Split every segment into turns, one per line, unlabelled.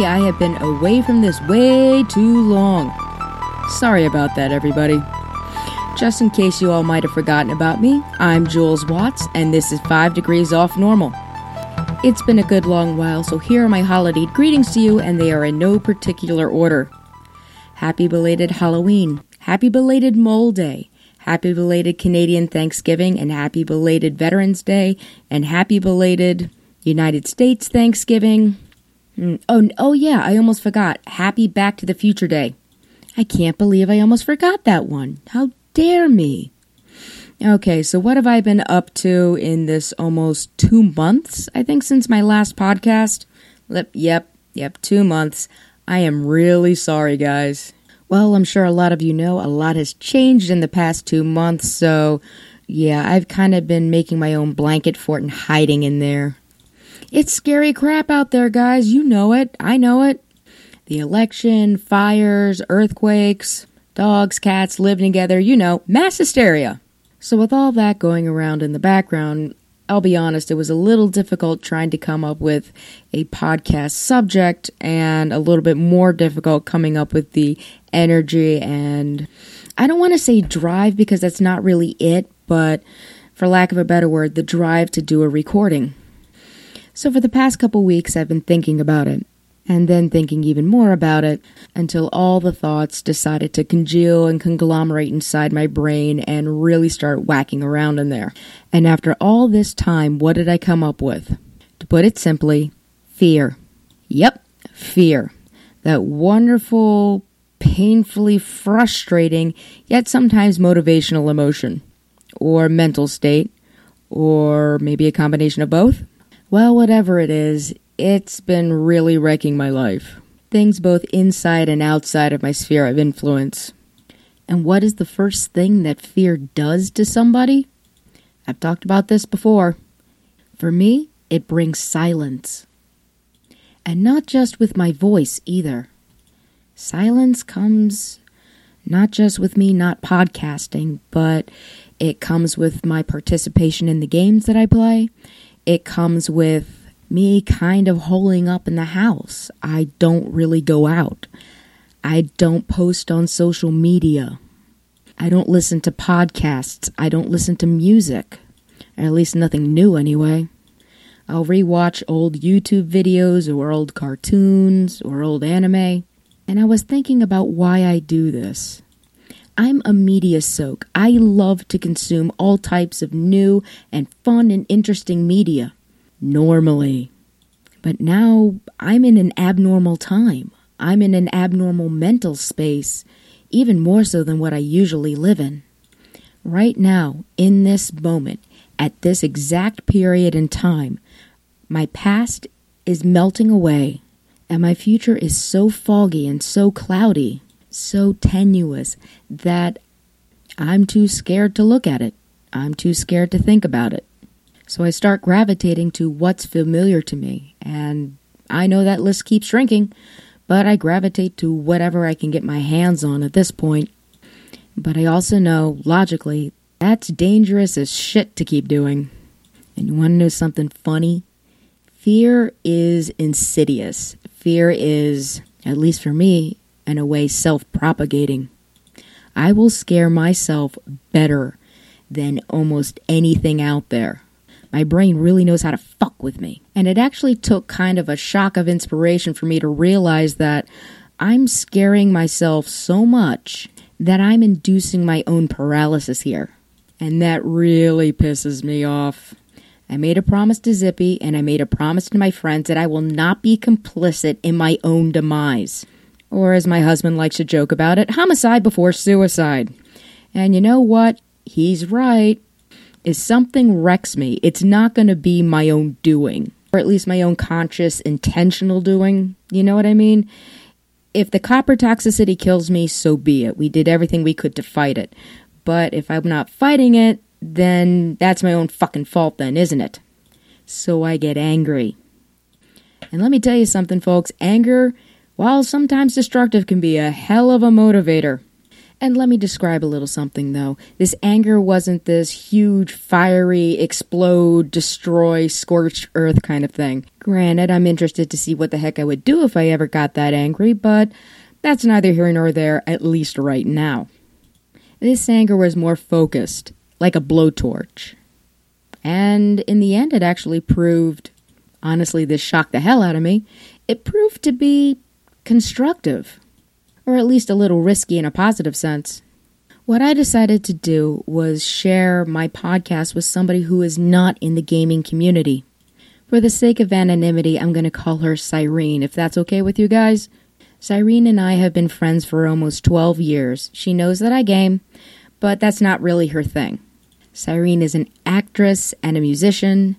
I have been away from this way too long. Sorry about that, everybody. Just in case you all might have forgotten about me, I'm Jules Watts, and this is 5 Degrees Off Normal. It's been a good long while, so here are my holiday greetings to you, and they are in no particular order. Happy belated Halloween, happy belated Mole Day, happy belated Canadian Thanksgiving, and happy belated Veterans Day, and happy belated United States Thanksgiving. Mm, oh, oh yeah, I almost forgot. Happy Back to the Future Day. I can't believe I almost forgot that one. How dare me? Okay, so what have I been up to in this almost two months, I think, since my last podcast? Yep, yep, two months. I am really sorry, guys. Well, I'm sure a lot of you know a lot has changed in the past two months, so yeah, I've kind of been making my own blanket fort and hiding in there. It's scary crap out there, guys. You know it. I know it. The election, fires, earthquakes, dogs, cats living together, you know, mass hysteria. So, with all that going around in the background, I'll be honest, it was a little difficult trying to come up with a podcast subject and a little bit more difficult coming up with the energy and I don't want to say drive because that's not really it, but for lack of a better word, the drive to do a recording. So for the past couple weeks, I've been thinking about it, and then thinking even more about it, until all the thoughts decided to congeal and conglomerate inside my brain and really start whacking around in there. And after all this time, what did I come up with? To put it simply, fear. Yep, fear. That wonderful, painfully frustrating, yet sometimes motivational emotion, or mental state, or maybe a combination of both. Well, whatever it is, it's been really wrecking my life. Things both inside and outside of my sphere of influence. And what is the first thing that fear does to somebody? I've talked about this before. For me, it brings silence. And not just with my voice either. Silence comes not just with me not podcasting, but it comes with my participation in the games that I play it comes with me kind of holing up in the house. I don't really go out. I don't post on social media. I don't listen to podcasts. I don't listen to music. At least nothing new anyway. I'll rewatch old YouTube videos or old cartoons or old anime. And I was thinking about why I do this. I'm a media soak. I love to consume all types of new and fun and interesting media. Normally. But now I'm in an abnormal time. I'm in an abnormal mental space, even more so than what I usually live in. Right now, in this moment, at this exact period in time, my past is melting away, and my future is so foggy and so cloudy so tenuous that I'm too scared to look at it. I'm too scared to think about it. So I start gravitating to what's familiar to me. And I know that list keeps shrinking, but I gravitate to whatever I can get my hands on at this point. But I also know, logically, that's dangerous as shit to keep doing. And you want to know something funny? Fear is insidious. Fear is, at least for me, in a way self propagating. I will scare myself better than almost anything out there. My brain really knows how to fuck with me. And it actually took kind of a shock of inspiration for me to realize that I'm scaring myself so much that I'm inducing my own paralysis here. And that really pisses me off. I made a promise to Zippy and I made a promise to my friends that I will not be complicit in my own demise. Or, as my husband likes to joke about it, homicide before suicide. And you know what? He's right. If something wrecks me, it's not going to be my own doing, or at least my own conscious, intentional doing. You know what I mean? If the copper toxicity kills me, so be it. We did everything we could to fight it. But if I'm not fighting it, then that's my own fucking fault, then, isn't it? So I get angry. And let me tell you something, folks anger while sometimes destructive, can be a hell of a motivator. And let me describe a little something though. This anger wasn't this huge, fiery, explode, destroy, scorched earth kind of thing. Granted, I'm interested to see what the heck I would do if I ever got that angry, but that's neither here nor there, at least right now. This anger was more focused, like a blowtorch. And in the end, it actually proved honestly, this shocked the hell out of me. It proved to be constructive or at least a little risky in a positive sense. What I decided to do was share my podcast with somebody who is not in the gaming community. For the sake of anonymity, I'm going to call her Cyrene, if that's okay with you guys. Cyrene and I have been friends for almost 12 years. She knows that I game, but that's not really her thing. Cyrene is an actress and a musician.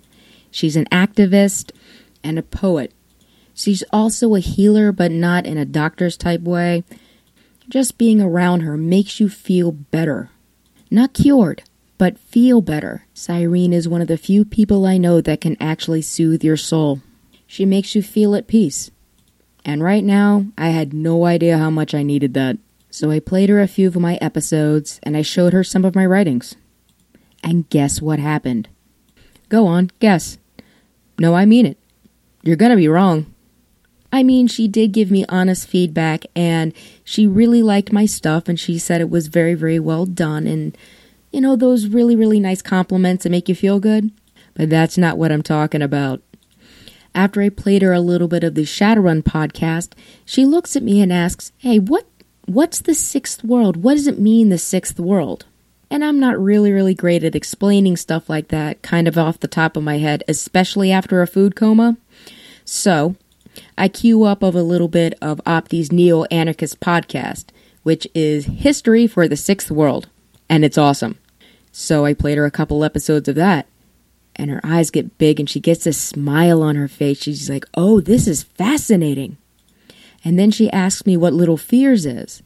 She's an activist and a poet. She's also a healer, but not in a doctor's type way. Just being around her makes you feel better. Not cured, but feel better. Cyrene is one of the few people I know that can actually soothe your soul. She makes you feel at peace. And right now, I had no idea how much I needed that. So I played her a few of my episodes and I showed her some of my writings. And guess what happened? Go on, guess. No, I mean it. You're gonna be wrong. I mean, she did give me honest feedback and she really liked my stuff and she said it was very, very well done and, you know, those really, really nice compliments that make you feel good. But that's not what I'm talking about. After I played her a little bit of the Shadowrun podcast, she looks at me and asks, Hey, what what's the sixth world? What does it mean the sixth world? And I'm not really, really great at explaining stuff like that, kind of off the top of my head, especially after a food coma. So I queue up of a little bit of Opti's Neo Anarchist podcast, which is history for the sixth world, and it's awesome. So I played her a couple episodes of that, and her eyes get big and she gets a smile on her face. She's like, Oh, this is fascinating. And then she asks me what Little Fears is.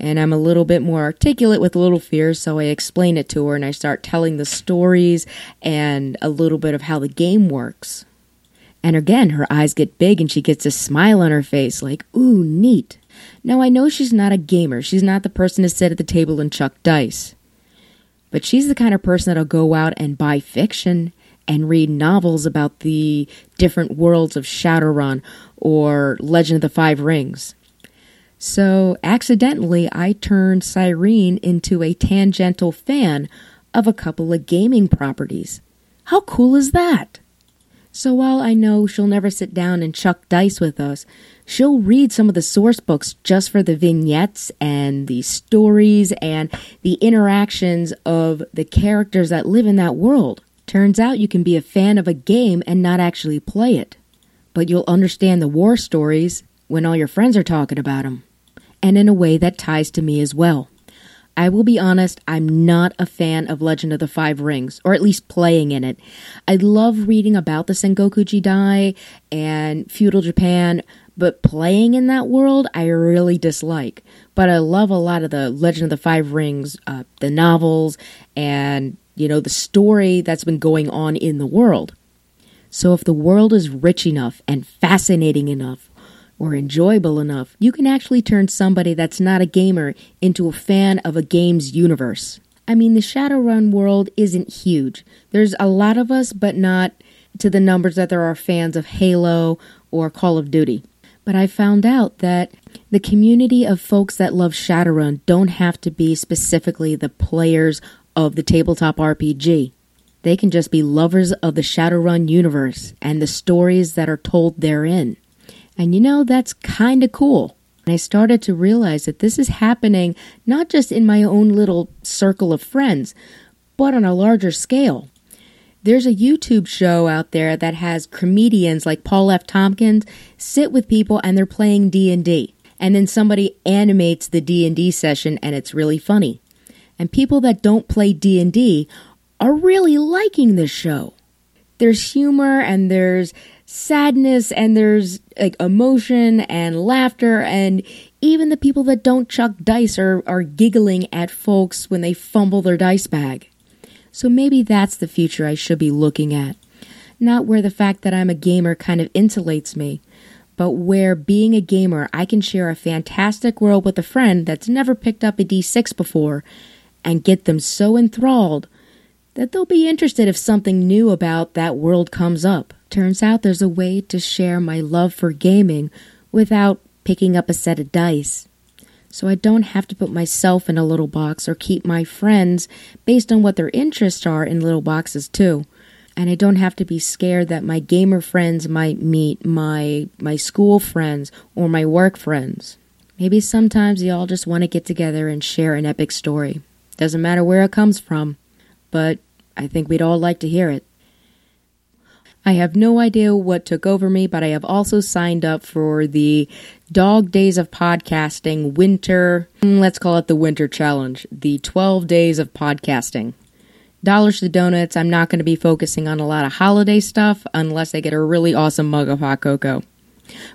And I'm a little bit more articulate with Little Fears, so I explain it to her and I start telling the stories and a little bit of how the game works. And again, her eyes get big and she gets a smile on her face, like, ooh, neat. Now, I know she's not a gamer. She's not the person to sit at the table and chuck dice. But she's the kind of person that'll go out and buy fiction and read novels about the different worlds of Shadowrun or Legend of the Five Rings. So, accidentally, I turned Cyrene into a tangential fan of a couple of gaming properties. How cool is that? So while I know she'll never sit down and chuck dice with us, she'll read some of the source books just for the vignettes and the stories and the interactions of the characters that live in that world. Turns out you can be a fan of a game and not actually play it. But you'll understand the war stories when all your friends are talking about them. And in a way that ties to me as well. I will be honest, I'm not a fan of Legend of the Five Rings, or at least playing in it. I love reading about the Sengoku Jidai and feudal Japan, but playing in that world, I really dislike. But I love a lot of the Legend of the Five Rings, uh, the novels, and, you know, the story that's been going on in the world. So if the world is rich enough and fascinating enough, or enjoyable enough, you can actually turn somebody that's not a gamer into a fan of a game's universe. I mean, the Shadowrun world isn't huge. There's a lot of us, but not to the numbers that there are fans of Halo or Call of Duty. But I found out that the community of folks that love Shadowrun don't have to be specifically the players of the tabletop RPG. They can just be lovers of the Shadowrun universe and the stories that are told therein. And you know, that's kind of cool. And I started to realize that this is happening not just in my own little circle of friends, but on a larger scale. There's a YouTube show out there that has comedians like Paul F. Tompkins sit with people and they're playing D&D. And then somebody animates the D&D session and it's really funny. And people that don't play D&D are really liking this show. There's humor and there's sadness and there's like emotion and laughter and even the people that don't chuck dice are, are giggling at folks when they fumble their dice bag. So maybe that's the future I should be looking at. Not where the fact that I'm a gamer kind of insulates me, but where being a gamer, I can share a fantastic world with a friend that's never picked up a D6 before and get them so enthralled that they'll be interested if something new about that world comes up. Turns out there's a way to share my love for gaming without picking up a set of dice. So I don't have to put myself in a little box or keep my friends based on what their interests are in little boxes too. And I don't have to be scared that my gamer friends might meet my my school friends or my work friends. Maybe sometimes you all just want to get together and share an epic story. Doesn't matter where it comes from, but I think we'd all like to hear it. I have no idea what took over me, but I have also signed up for the Dog Days of Podcasting Winter, mm, let's call it the Winter Challenge, the 12 Days of Podcasting. Dollars to donuts, I'm not going to be focusing on a lot of holiday stuff unless I get a really awesome mug of hot cocoa.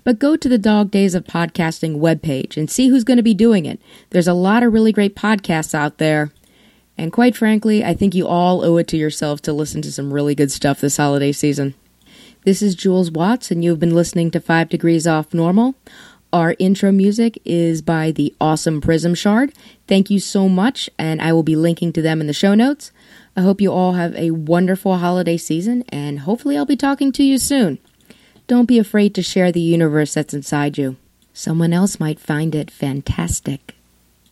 But go to the Dog Days of Podcasting webpage and see who's going to be doing it. There's a lot of really great podcasts out there. And quite frankly, I think you all owe it to yourself to listen to some really good stuff this holiday season. This is Jules Watts, and you've been listening to 5 Degrees Off Normal. Our intro music is by the awesome Prism Shard. Thank you so much, and I will be linking to them in the show notes. I hope you all have a wonderful holiday season, and hopefully, I'll be talking to you soon. Don't be afraid to share the universe that's inside you. Someone else might find it fantastic.